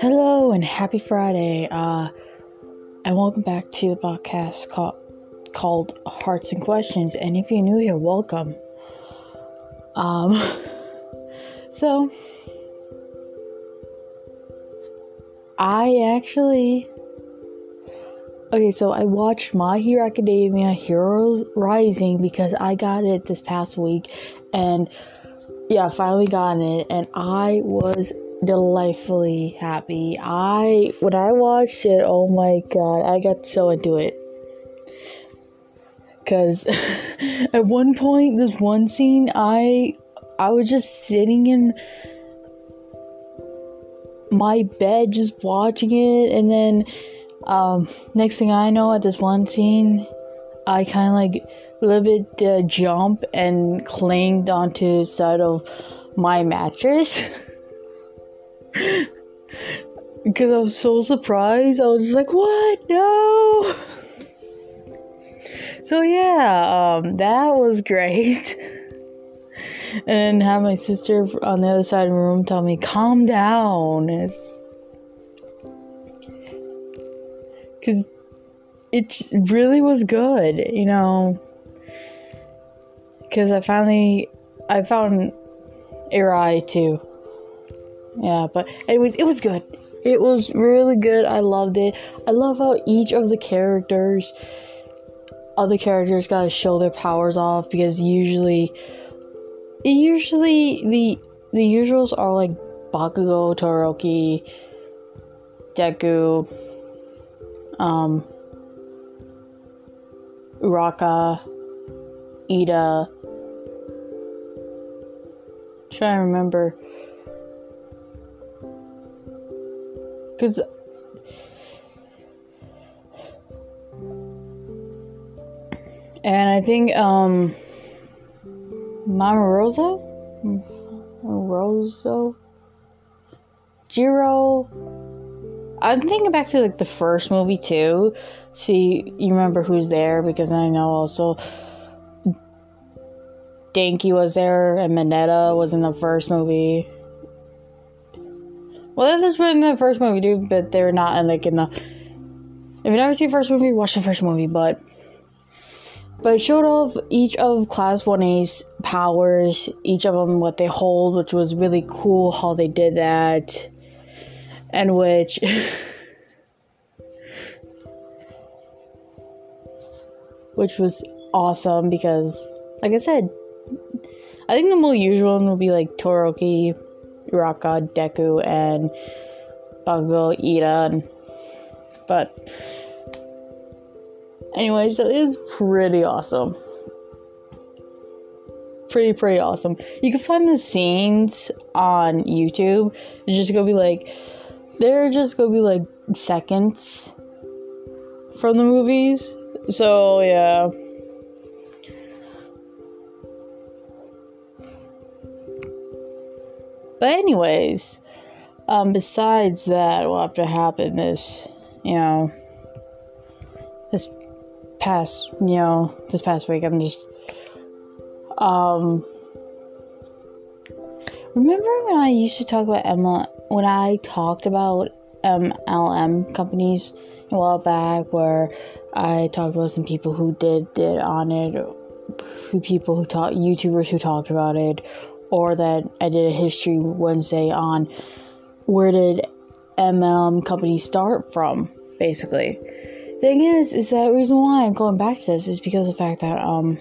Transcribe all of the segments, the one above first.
Hello and happy Friday. Uh, and welcome back to the podcast called, called Hearts and Questions. And if you're new here, welcome. Um, so I actually okay. So I watched My Hero Academia Heroes Rising because I got it this past week, and yeah, finally got it, and I was delightfully happy. I when I watched it, oh my god, I got so into it. Cause at one point, this one scene, I I was just sitting in my bed just watching it, and then um, next thing I know, at this one scene, I kind of like a little bit uh, jump and clinged onto the side of my mattress. because I was so surprised. I was just like, "What? No!" So yeah, um, that was great. and have my sister on the other side of the room tell me, "Calm down," because it really was good, you know. Because I finally, I found Eri too yeah, but it was it was good. It was really good. I loved it. I love how each of the characters, other characters, gotta show their powers off because usually, usually the the usuals are like Bakugo, Todoroki, Deku, um, Uraka, Iida. Try to remember Because and I think um Mama Rosa Rosa Jiro I'm thinking back to like the first movie too. See you remember who's there because I know also Denki was there and Mineta was in the first movie. Well, that's what in the first movie, dude, but they're not in like in the. If you never seen the first movie, watch the first movie. But but it showed off each of Class One A's powers, each of them what they hold, which was really cool how they did that, and which. which was awesome because, like I said, I think the more usual one would be like Todoroki, Uraka, Deku, and Bakugo, Iida, and, but anyway, so it is pretty awesome. Pretty, pretty awesome. You can find the scenes on YouTube. It's just gonna be like, they're just gonna be like seconds from the movies. So, yeah. But anyways, um, besides that, what to happen this, you know, this past, you know, this past week, I'm just, um, remember when I used to talk about Emma, when I talked about MLM companies a while back, where I talked about some people who did did on it, who people who taught YouTubers who talked about it, or that I did a history Wednesday on where did MLM companies start from, basically. Thing is, is that reason why I'm going back to this is because the fact that um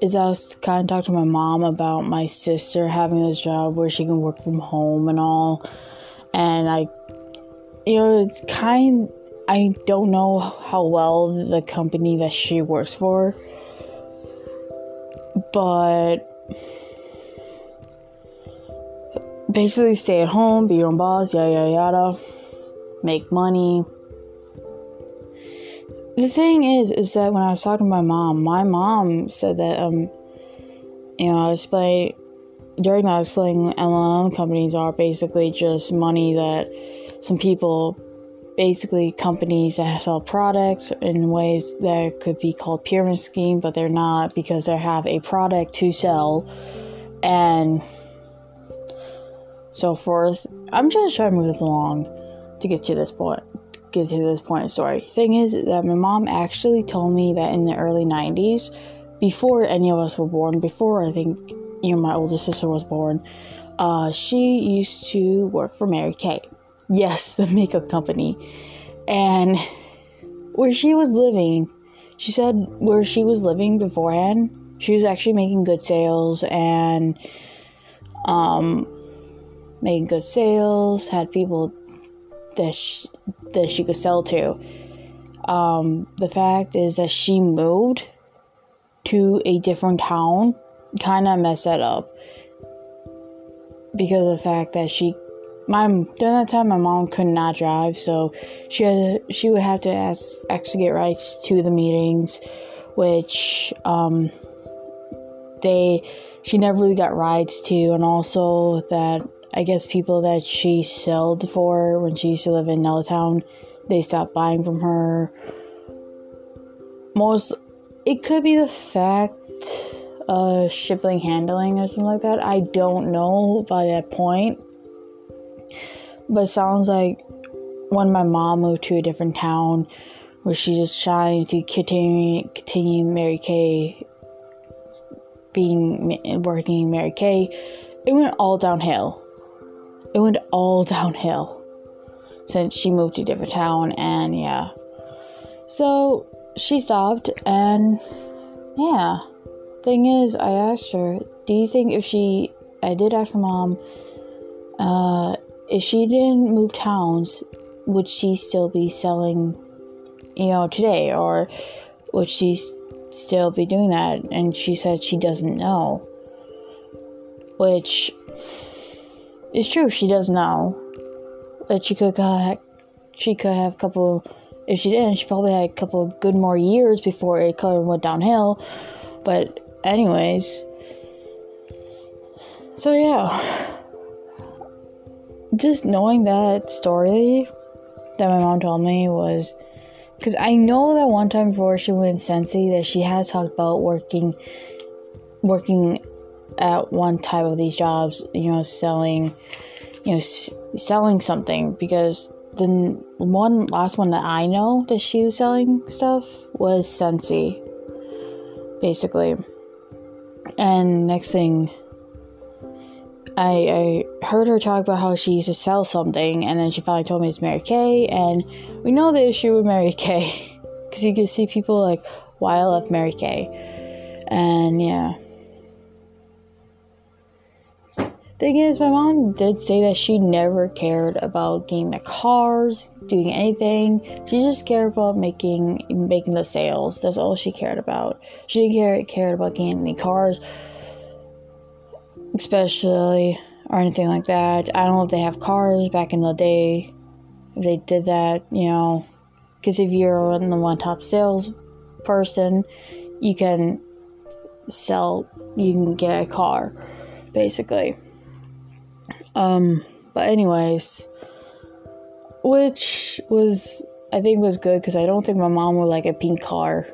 is I was kind of talking to my mom about my sister having this job where she can work from home and all, and I, you know, it's kind. I don't know how well the company that she works for but basically stay at home, be your own boss, yada yada yada, make money. The thing is, is that when I was talking to my mom, my mom said that um, you know, I was explaining during that I was explaining MLM companies are basically just money that some people basically companies that sell products in ways that could be called pyramid scheme, but they're not because they have a product to sell, and so forth. I'm just trying to move this along to get to this point. Get to this point of story. Thing is that my mom actually told me that in the early '90s, before any of us were born, before I think you know my older sister was born, uh, she used to work for Mary Kay. Yes, the makeup company, and where she was living, she said where she was living beforehand, she was actually making good sales and um making good sales, had people that she, that she could sell to. Um, the fact is that she moved to a different town, kind of messed that up because of the fact that she, my during that time my mom could not drive, so she had she would have to ask X to get rights to the meetings, which um, they she never really got rides to, and also that I guess people that she sold for when she used to live in Nellatown, they stopped buying from her. Most, it could be the fact of shipping handling or something like that. I don't know by that point. But sounds like when my mom moved to a different town where she's just trying to continue continue Mary Kay being working Mary Kay, it went all downhill. It went all downhill since she moved to a different town and yeah. So she stopped and yeah. Thing is i asked her do you think if she i did ask my mom uh if she didn't move towns would she still be selling you know today or would she still be doing that and she said she doesn't know which is true, she does know. But she could have, she could have a couple. If she didn't, she probably had a couple good more years before it kind of went downhill. But anyways, so yeah, just knowing that story that my mom told me was because I know that one time before she went Scentsy that she has talked about working working at one type of these jobs, you know, selling, you know, s- selling something because the one last one that I know that she was selling stuff was Scentsy, basically. And next thing, I, I heard her talk about how she used to sell something, and then she finally told me it's Mary Kay, and we know the issue with Mary Kay because you can see people like, why I love Mary Kay, and yeah. Thing is, my mom did say that she never cared about getting the cars, doing anything. She just cared about making making the sales. That's all she cared about. She didn't care cared about getting any cars, especially or anything like that. I don't know if they have cars back in the day. If they did that, you know, because if you're in the one top sales person, you can sell. You can get a car, basically. Um, but anyways, which was I think was good because I don't think my mom would like a pink car.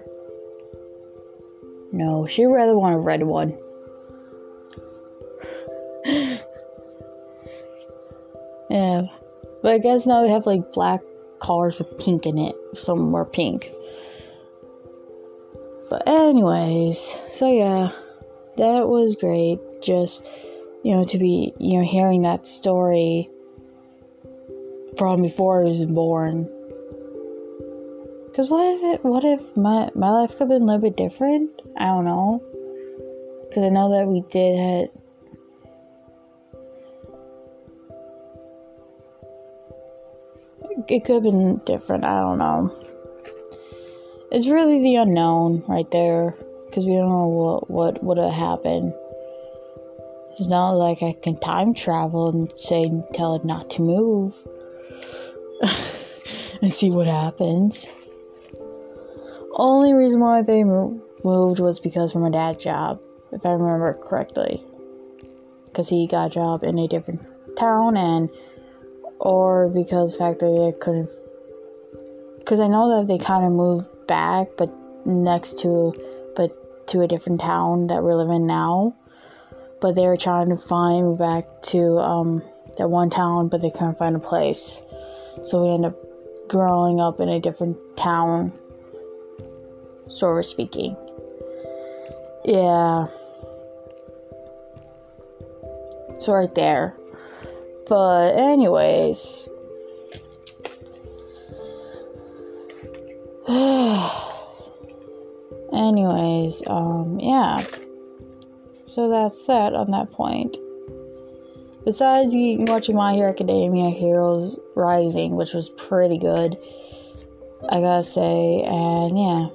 No, she'd rather want a red one. Yeah, but I guess now they have like black cars with pink in it. Some more pink. But anyways, so yeah, that was great. Just you know, to be, you know, hearing that story from before I was born. Because what if it, what if my, my life could have been a little bit different? I don't know. Because I know that we did had. It could have been different. I don't know. It's really the unknown right there. Because we don't know what, what would have happened. It's not like I can time travel and say tell it not to move and see what happens. Only reason why they moved was because of my dad's job, if I remember correctly. Because he got a job in a different town, and or because fact that they couldn't. Because I know that they kind of moved back, but next to, but to a different town that we're living now but they were trying to find back to um, that one town, but they couldn't find a place. So we end up growing up in a different town, sort of speaking. Yeah. So right there. But anyways. anyways, um yeah. So that's that on that point. Besides watching My Hero Academia Heroes Rising, which was pretty good, I gotta say, and yeah,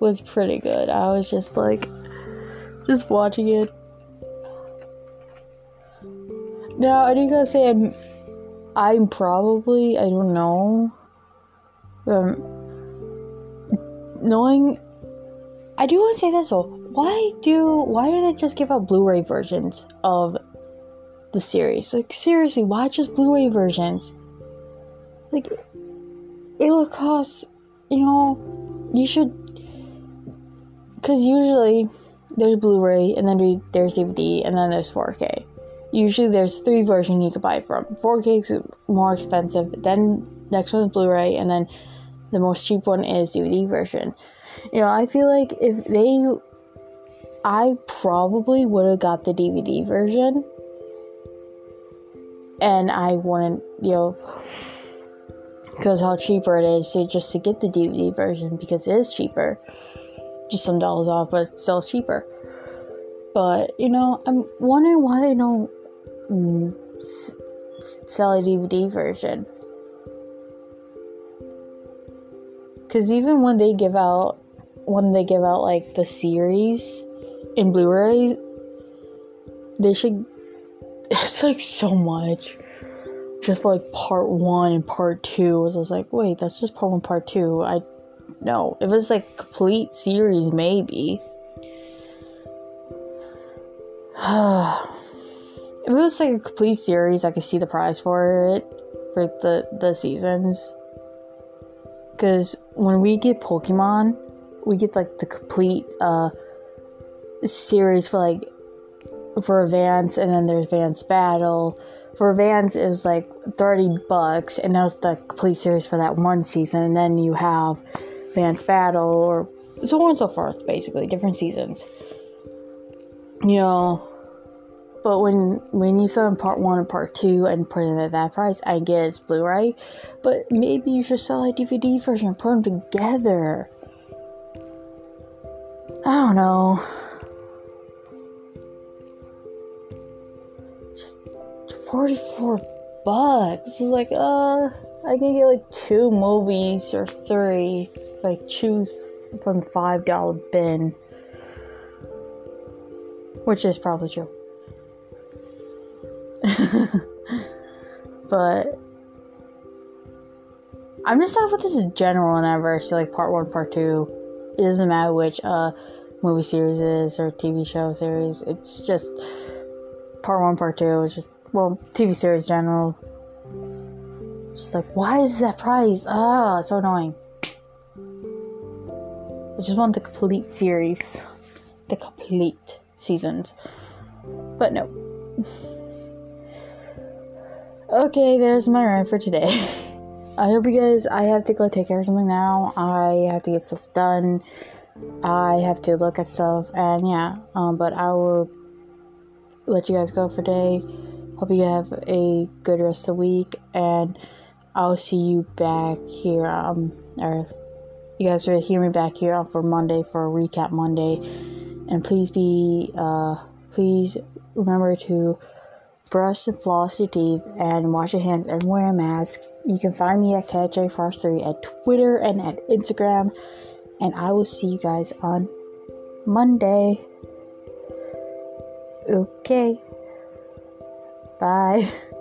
was pretty good. I was just like, just watching it. Now, I do gotta say, I'm, I'm probably, I don't know, um, knowing, I do want to say this though why do why do they just give out Blu-ray versions of the series? Like seriously, why just Blu-ray versions? Like it will cost, you know, you should because usually there's Blu-ray and then there's DVD and then there's 4K. Usually there's three versions you can buy from. 4K is more expensive. Then next one is Blu-ray and then the most cheap one is DVD version. You know, I feel like if they I probably would have got the DVD version. And I wouldn't, you know, because how cheaper it is to just to get the DVD version because it is cheaper. Just some dollars off, but still cheaper. But, you know, I'm wondering why they don't s- sell a DVD version. Because even when they give out, when they give out like the series, in Blu-ray, they should. It's like so much. Just like part one and part two. Was I was like, wait, that's just part one, part two. I no, it was like complete series, maybe. If it was like a complete series, I could see the price for it for the the seasons. Because when we get Pokemon, we get like the complete uh series for like for Advance, and then there's Advance Battle. For Advance, it was like 30 bucks, and that was the complete series for that one season. And then you have Advance Battle, or so on and so forth, basically, different seasons. You know, but when when you sell in part one and part two and put them at that price, I get it's Blu-ray, but maybe you should sell a DVD version and put them together. I don't know. 44 bucks. This is like, uh, I can get like two movies or three I choose from the $5 bin. Which is probably true. but I'm just talking about this in general whenever I see like part one, part two. It doesn't matter which uh movie series is or TV show series. It's just part one, part two. It's just well, TV series general. Just like, why is that price? Ah, it's so annoying. I just want the complete series, the complete seasons. But no. okay, there's my rant for today. I hope you guys. I have to go take care of something now. I have to get stuff done. I have to look at stuff, and yeah. Um, but I will let you guys go for today. Hope you have a good rest of the week, and I'll see you back here. Um, or you guys will hear me back here for Monday for a recap Monday. And please be, uh, please remember to brush and floss your teeth and wash your hands and wear a mask. You can find me at CatJFrost3 at Twitter and at Instagram. And I will see you guys on Monday. Okay. Bye.